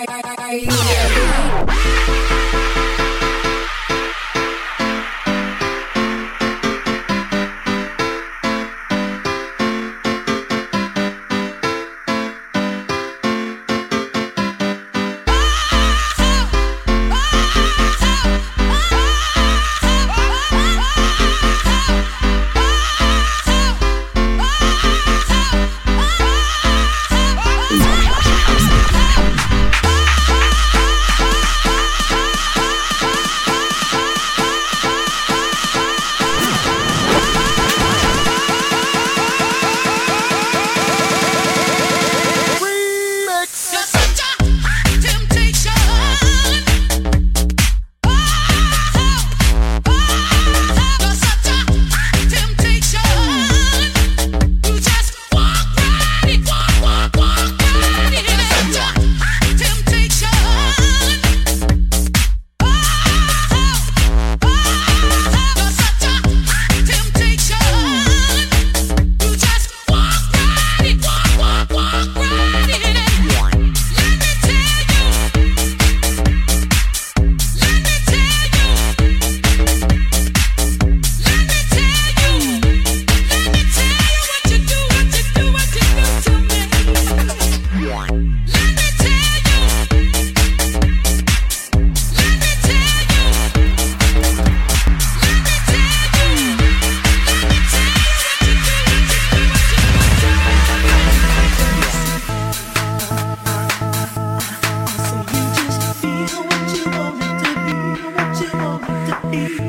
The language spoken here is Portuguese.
Yeah. be.